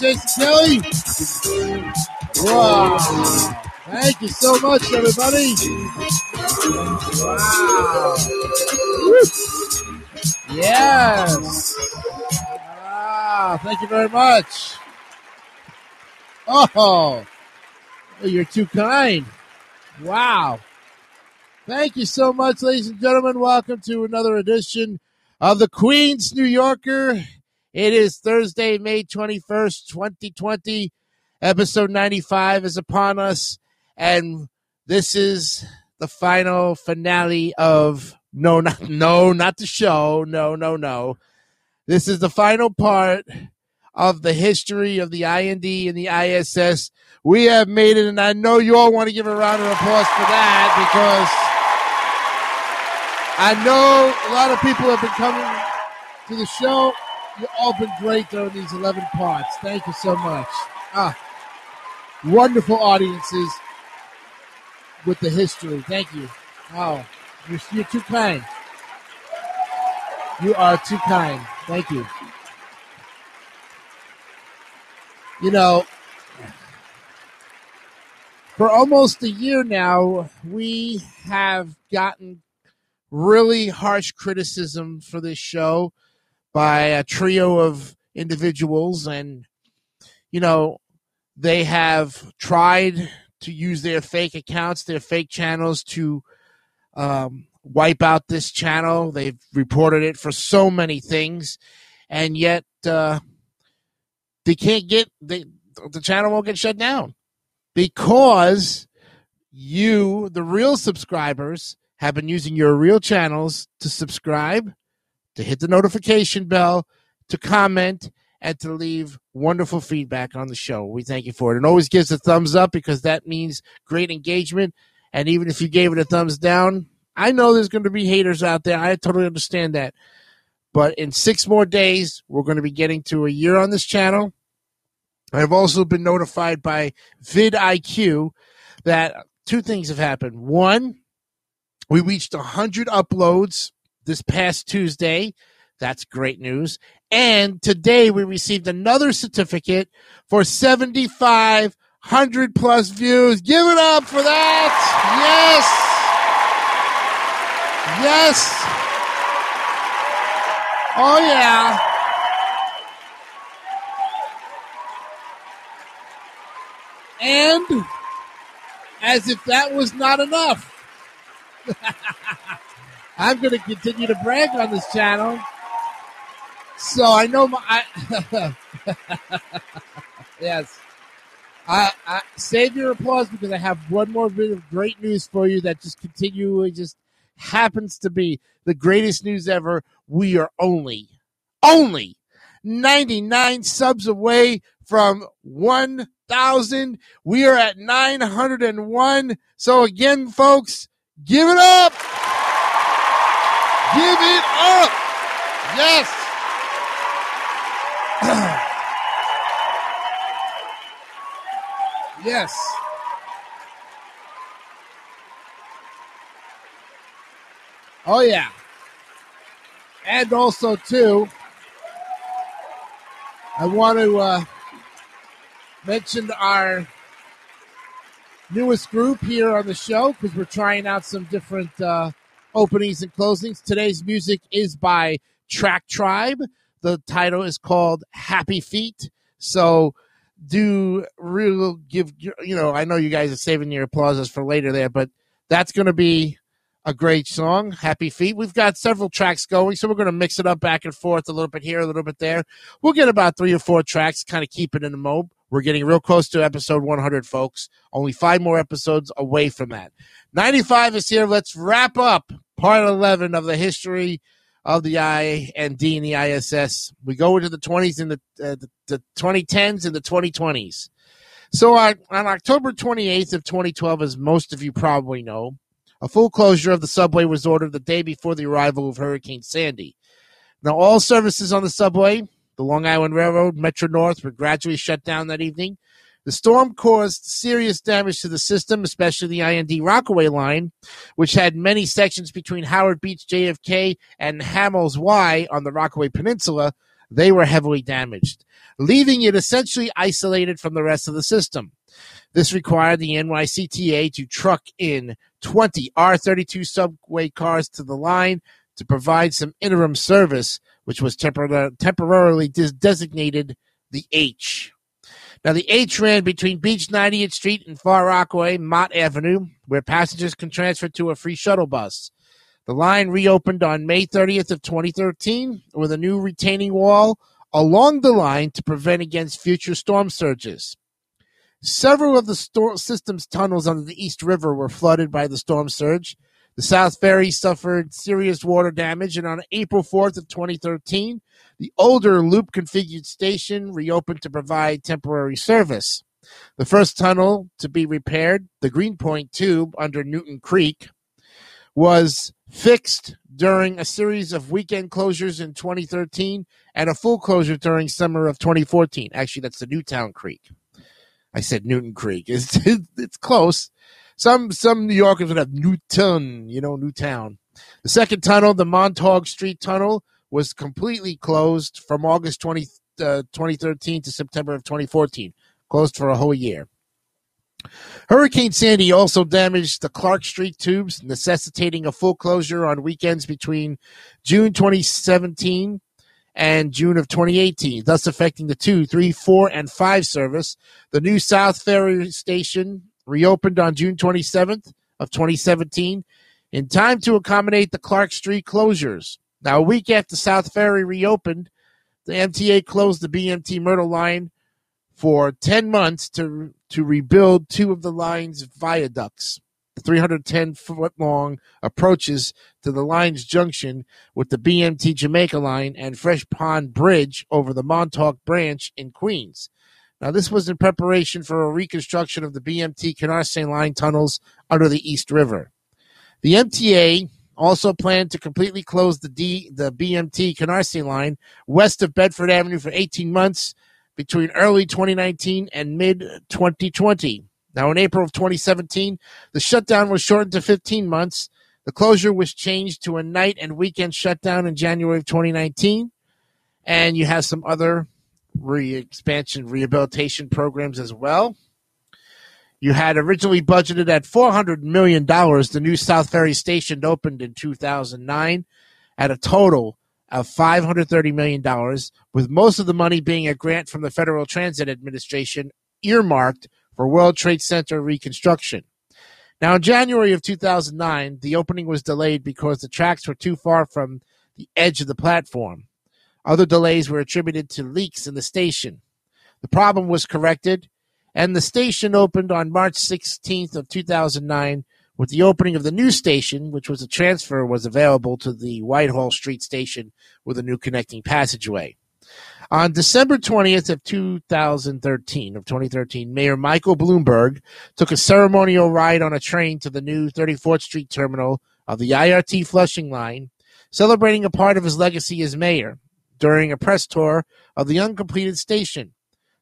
Jason Kelly. Wow! Thank you so much, everybody. Wow! Woo. Yes! Wow! Thank you very much. Oh, you're too kind. Wow. Thank you so much, ladies and gentlemen. Welcome to another edition of the Queen's New Yorker. It is Thursday, May 21st, 2020. Episode 95 is upon us. And this is the final finale of no, not, no, not the show. No, no, no. This is the final part of the history of the IND and the ISS. We have made it, and I know you all want to give a round of applause for that because I know a lot of people have been coming to the show. You've all been great during these 11 parts. Thank you so much. Ah, wonderful audiences with the history. Thank you. Oh, you're, you're too kind. You are too kind. Thank you. You know, for almost a year now, we have gotten really harsh criticism for this show by a trio of individuals. And you know they have tried to use their fake accounts their fake channels to um, wipe out this channel. They've reported it for so many things. And yet uh, they can't get they, the channel won't get shut down because you the real subscribers have been using your real channels to subscribe, to hit the notification bell, to comment, and to leave wonderful feedback on the show. We thank you for it. And always gives a thumbs up because that means great engagement. And even if you gave it a thumbs down, I know there's going to be haters out there. I totally understand that. But in six more days, we're going to be getting to a year on this channel. I've also been notified by vidIQ that two things have happened. One, we reached 100 uploads this past Tuesday. That's great news. And today we received another certificate for 7,500 plus views. Give it up for that. Yes. Yes. Oh, yeah. And as if that was not enough, I'm going to continue to brag on this channel. So I know my. I, yes. I, I, save your applause because I have one more bit of great news for you that just continually just happens to be the greatest news ever. We are only, only 99 subs away from 1,000. We are at 901. So again, folks, Give it up. Give it up. Yes. yes. Oh yeah. And also too, I want to uh, mention our newest group here on the show because we're trying out some different uh, openings and closings. Today's music is by Track Tribe. The title is called Happy Feet. So do real give you know I know you guys are saving your applauses for later there, but that's going to be a great song, Happy Feet. We've got several tracks going, so we're going to mix it up back and forth a little bit here, a little bit there. We'll get about three or four tracks, kind of keep it in the mode. We're getting real close to episode 100, folks. Only five more episodes away from that. 95 is here. Let's wrap up part 11 of the history of the I and D and the ISS. We go into the 20s and the, uh, the, the 2010s and the 2020s. So on, on October 28th of 2012, as most of you probably know, a full closure of the subway was ordered the day before the arrival of Hurricane Sandy. Now, all services on the subway, the Long Island Railroad, Metro North, were gradually shut down that evening. The storm caused serious damage to the system, especially the IND Rockaway line, which had many sections between Howard Beach, JFK, and Hammels Wye on the Rockaway Peninsula. They were heavily damaged, leaving it essentially isolated from the rest of the system. This required the NYCTA to truck in 20 R32 subway cars to the line to provide some interim service, which was tempor- temporarily dis- designated the H. Now, the H ran between Beach 90th Street and Far Rockaway, Mott Avenue, where passengers can transfer to a free shuttle bus. The line reopened on May 30th of 2013 with a new retaining wall along the line to prevent against future storm surges. Several of the system's tunnels under the East River were flooded by the storm surge. The South Ferry suffered serious water damage, and on April 4th of 2013, the older loop configured station reopened to provide temporary service. The first tunnel to be repaired, the Greenpoint Tube under Newton Creek, was fixed during a series of weekend closures in 2013 and a full closure during summer of 2014. Actually, that's the Newtown Creek. I said Newton Creek. It's it's close. Some some New Yorkers would have Newton, you know, Newtown. The second tunnel, the Montauk Street Tunnel, was completely closed from August 20, uh, 2013 to September of 2014, closed for a whole year. Hurricane Sandy also damaged the Clark Street tubes, necessitating a full closure on weekends between June 2017 and June of 2018, thus affecting the 2, 3, 4, and 5 service. The new South Ferry station reopened on June 27th of 2017 in time to accommodate the Clark Street closures. Now, a week after South Ferry reopened, the MTA closed the BMT Myrtle line for 10 months to, to rebuild two of the line's viaducts. The 310 foot long approaches to the line's junction with the BMT Jamaica line and Fresh Pond Bridge over the Montauk branch in Queens. Now, this was in preparation for a reconstruction of the BMT Canarsie line tunnels under the East River. The MTA also planned to completely close the D, the BMT Canarsie line west of Bedford Avenue for 18 months between early 2019 and mid 2020. Now, in April of 2017, the shutdown was shortened to 15 months. The closure was changed to a night and weekend shutdown in January of 2019. And you have some other re expansion rehabilitation programs as well. You had originally budgeted at $400 million. The new South Ferry station opened in 2009 at a total of $530 million, with most of the money being a grant from the Federal Transit Administration earmarked for World Trade Center reconstruction. Now, in January of 2009, the opening was delayed because the tracks were too far from the edge of the platform. Other delays were attributed to leaks in the station. The problem was corrected and the station opened on March 16th of 2009 with the opening of the new station, which was a transfer, was available to the Whitehall Street station with a new connecting passageway. On December 20th of 2013, of 2013, Mayor Michael Bloomberg took a ceremonial ride on a train to the new 34th Street terminal of the IRT Flushing line, celebrating a part of his legacy as mayor during a press tour of the uncompleted station.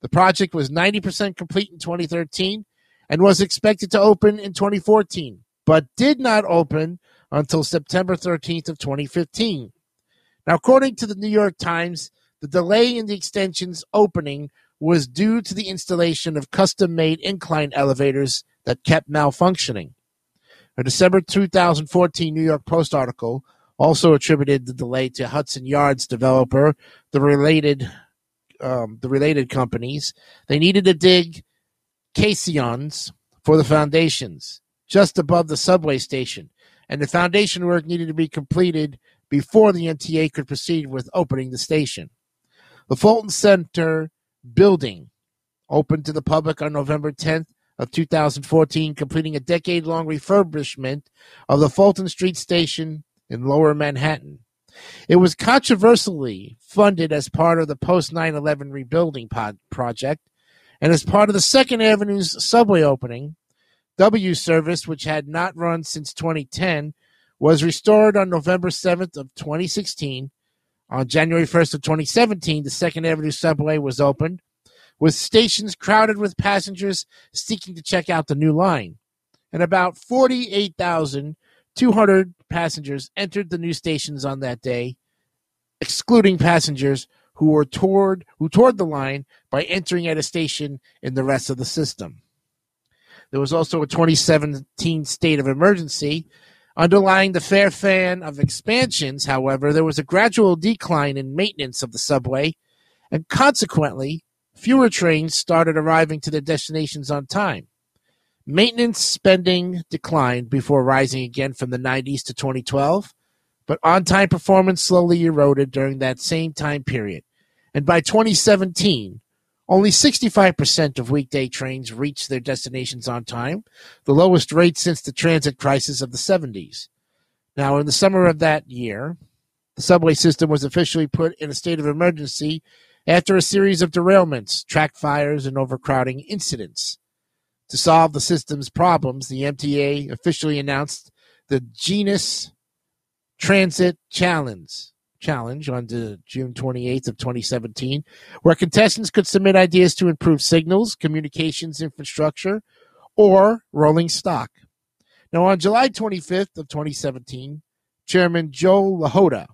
The project was 90% complete in 2013 and was expected to open in 2014, but did not open until September 13th of 2015. Now, according to the New York Times, the delay in the extension's opening was due to the installation of custom-made incline elevators that kept malfunctioning. A December 2014 New York Post article also attributed the delay to Hudson Yards developer, the related um, the related companies. They needed to dig caissons for the foundations just above the subway station, and the foundation work needed to be completed before the MTA could proceed with opening the station. The Fulton Center building opened to the public on November 10th of 2014, completing a decade-long refurbishment of the Fulton Street station in Lower Manhattan. It was controversially funded as part of the post 9 11 rebuilding pod- project and as part of the Second Avenue's subway opening. W service, which had not run since 2010, was restored on November 7th of 2016. On January 1st of 2017, the Second Avenue subway was opened, with stations crowded with passengers seeking to check out the new line. And about 48,200 passengers entered the new stations on that day, excluding passengers who were toward who toured the line by entering at a station in the rest of the system. There was also a 2017 state of emergency. Underlying the fair fan of expansions, however, there was a gradual decline in maintenance of the subway, and consequently, fewer trains started arriving to their destinations on time. Maintenance spending declined before rising again from the 90s to 2012, but on time performance slowly eroded during that same time period. And by 2017, only 65% of weekday trains reached their destinations on time, the lowest rate since the transit crisis of the 70s. Now, in the summer of that year, the subway system was officially put in a state of emergency after a series of derailments, track fires, and overcrowding incidents. To solve the system's problems, the MTA officially announced the Genius Transit Challenge challenge on June 28th of 2017, where contestants could submit ideas to improve signals, communications infrastructure, or rolling stock. Now, on July 25th of 2017, Chairman Joe Lhota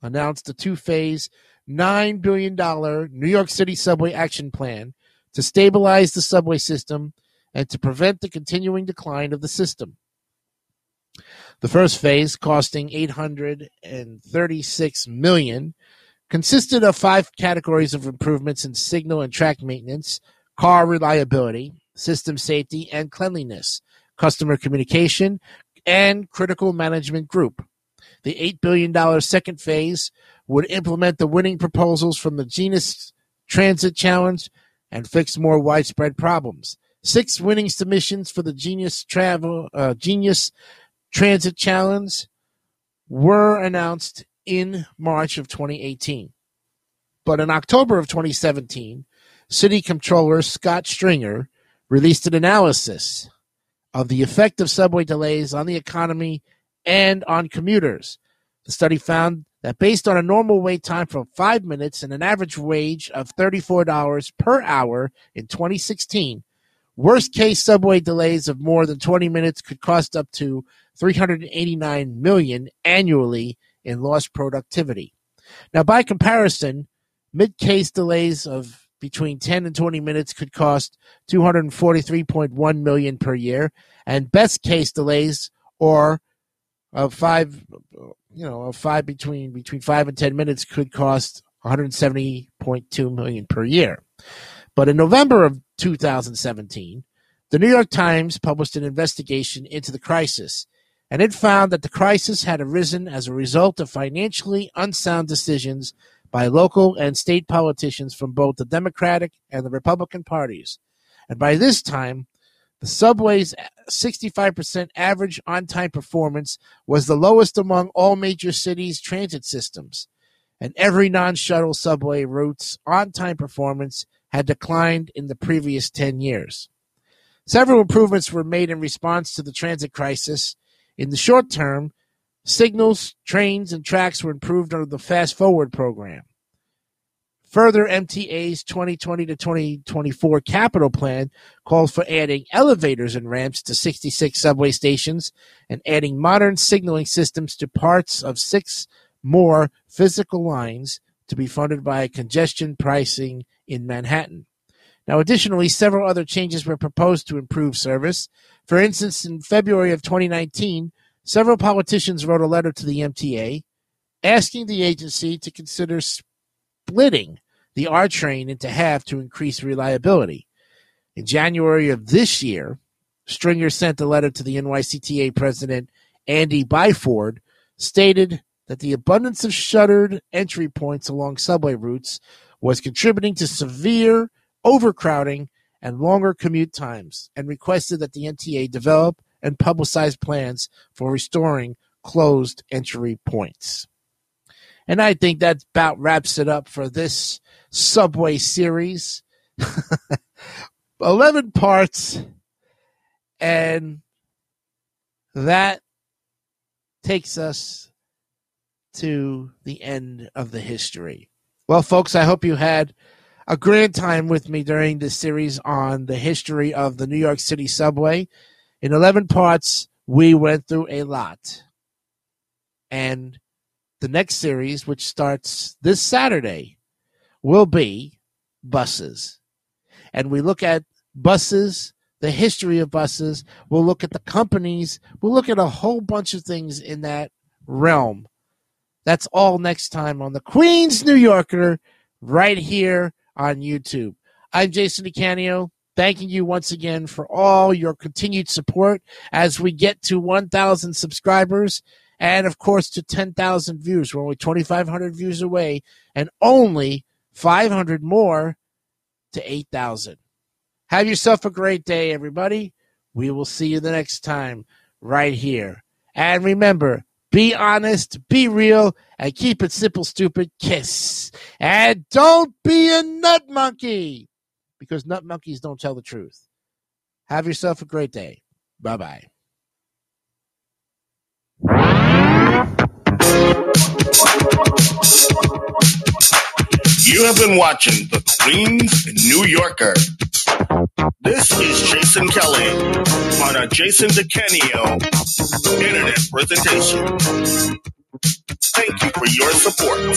announced a two-phase, $9 billion New York City subway action plan to stabilize the subway system and to prevent the continuing decline of the system. The first phase, costing 836 million, consisted of five categories of improvements in signal and track maintenance, car reliability, system safety and cleanliness, customer communication, and critical management group. The $8 billion second phase would implement the winning proposals from the Genius Transit Challenge and fix more widespread problems. Six winning submissions for the Genius Travel uh, Genius Transit Challenge were announced in March of 2018. But in October of 2017, City Comptroller Scott Stringer released an analysis of the effect of subway delays on the economy and on commuters. The study found that based on a normal wait time for five minutes and an average wage of $34 per hour in 2016, Worst case subway delays of more than 20 minutes could cost up to 389 million annually in lost productivity. Now, by comparison, mid-case delays of between 10 and 20 minutes could cost 243.1 million per year, and best case delays or of five, you know, of five between between five and 10 minutes could cost 170.2 million per year. But in November of 2017, the New York Times published an investigation into the crisis, and it found that the crisis had arisen as a result of financially unsound decisions by local and state politicians from both the Democratic and the Republican parties. And by this time, the subway's 65% average on time performance was the lowest among all major cities' transit systems, and every non shuttle subway route's on time performance had declined in the previous 10 years. Several improvements were made in response to the transit crisis. In the short term, signals, trains, and tracks were improved under the Fast Forward program. Further, MTA's 2020 to 2024 capital plan calls for adding elevators and ramps to 66 subway stations and adding modern signaling systems to parts of six more physical lines to be funded by congestion pricing in Manhattan. Now, additionally, several other changes were proposed to improve service. For instance, in February of 2019, several politicians wrote a letter to the MTA asking the agency to consider splitting the R train into half to increase reliability. In January of this year, Stringer sent a letter to the NYCTA president, Andy Byford, stated that the abundance of shuttered entry points along subway routes was contributing to severe overcrowding and longer commute times, and requested that the MTA develop and publicize plans for restoring closed entry points. And I think that about wraps it up for this Subway series. 11 parts. And that takes us to the end of the history. Well, folks, I hope you had a grand time with me during this series on the history of the New York City subway. In 11 parts, we went through a lot. And the next series, which starts this Saturday, will be buses. And we look at buses, the history of buses, we'll look at the companies, we'll look at a whole bunch of things in that realm. That's all next time on the Queens New Yorker, right here on YouTube. I'm Jason DeCanio, thanking you once again for all your continued support as we get to 1,000 subscribers and, of course, to 10,000 views. We're only 2,500 views away and only 500 more to 8,000. Have yourself a great day, everybody. We will see you the next time right here. And remember, be honest, be real, and keep it simple, stupid. Kiss. And don't be a nut monkey because nut monkeys don't tell the truth. Have yourself a great day. Bye bye. You have been watching the Queens New Yorker. This is Jason Kelly on a Jason DeCanio internet presentation. Thank you for your support.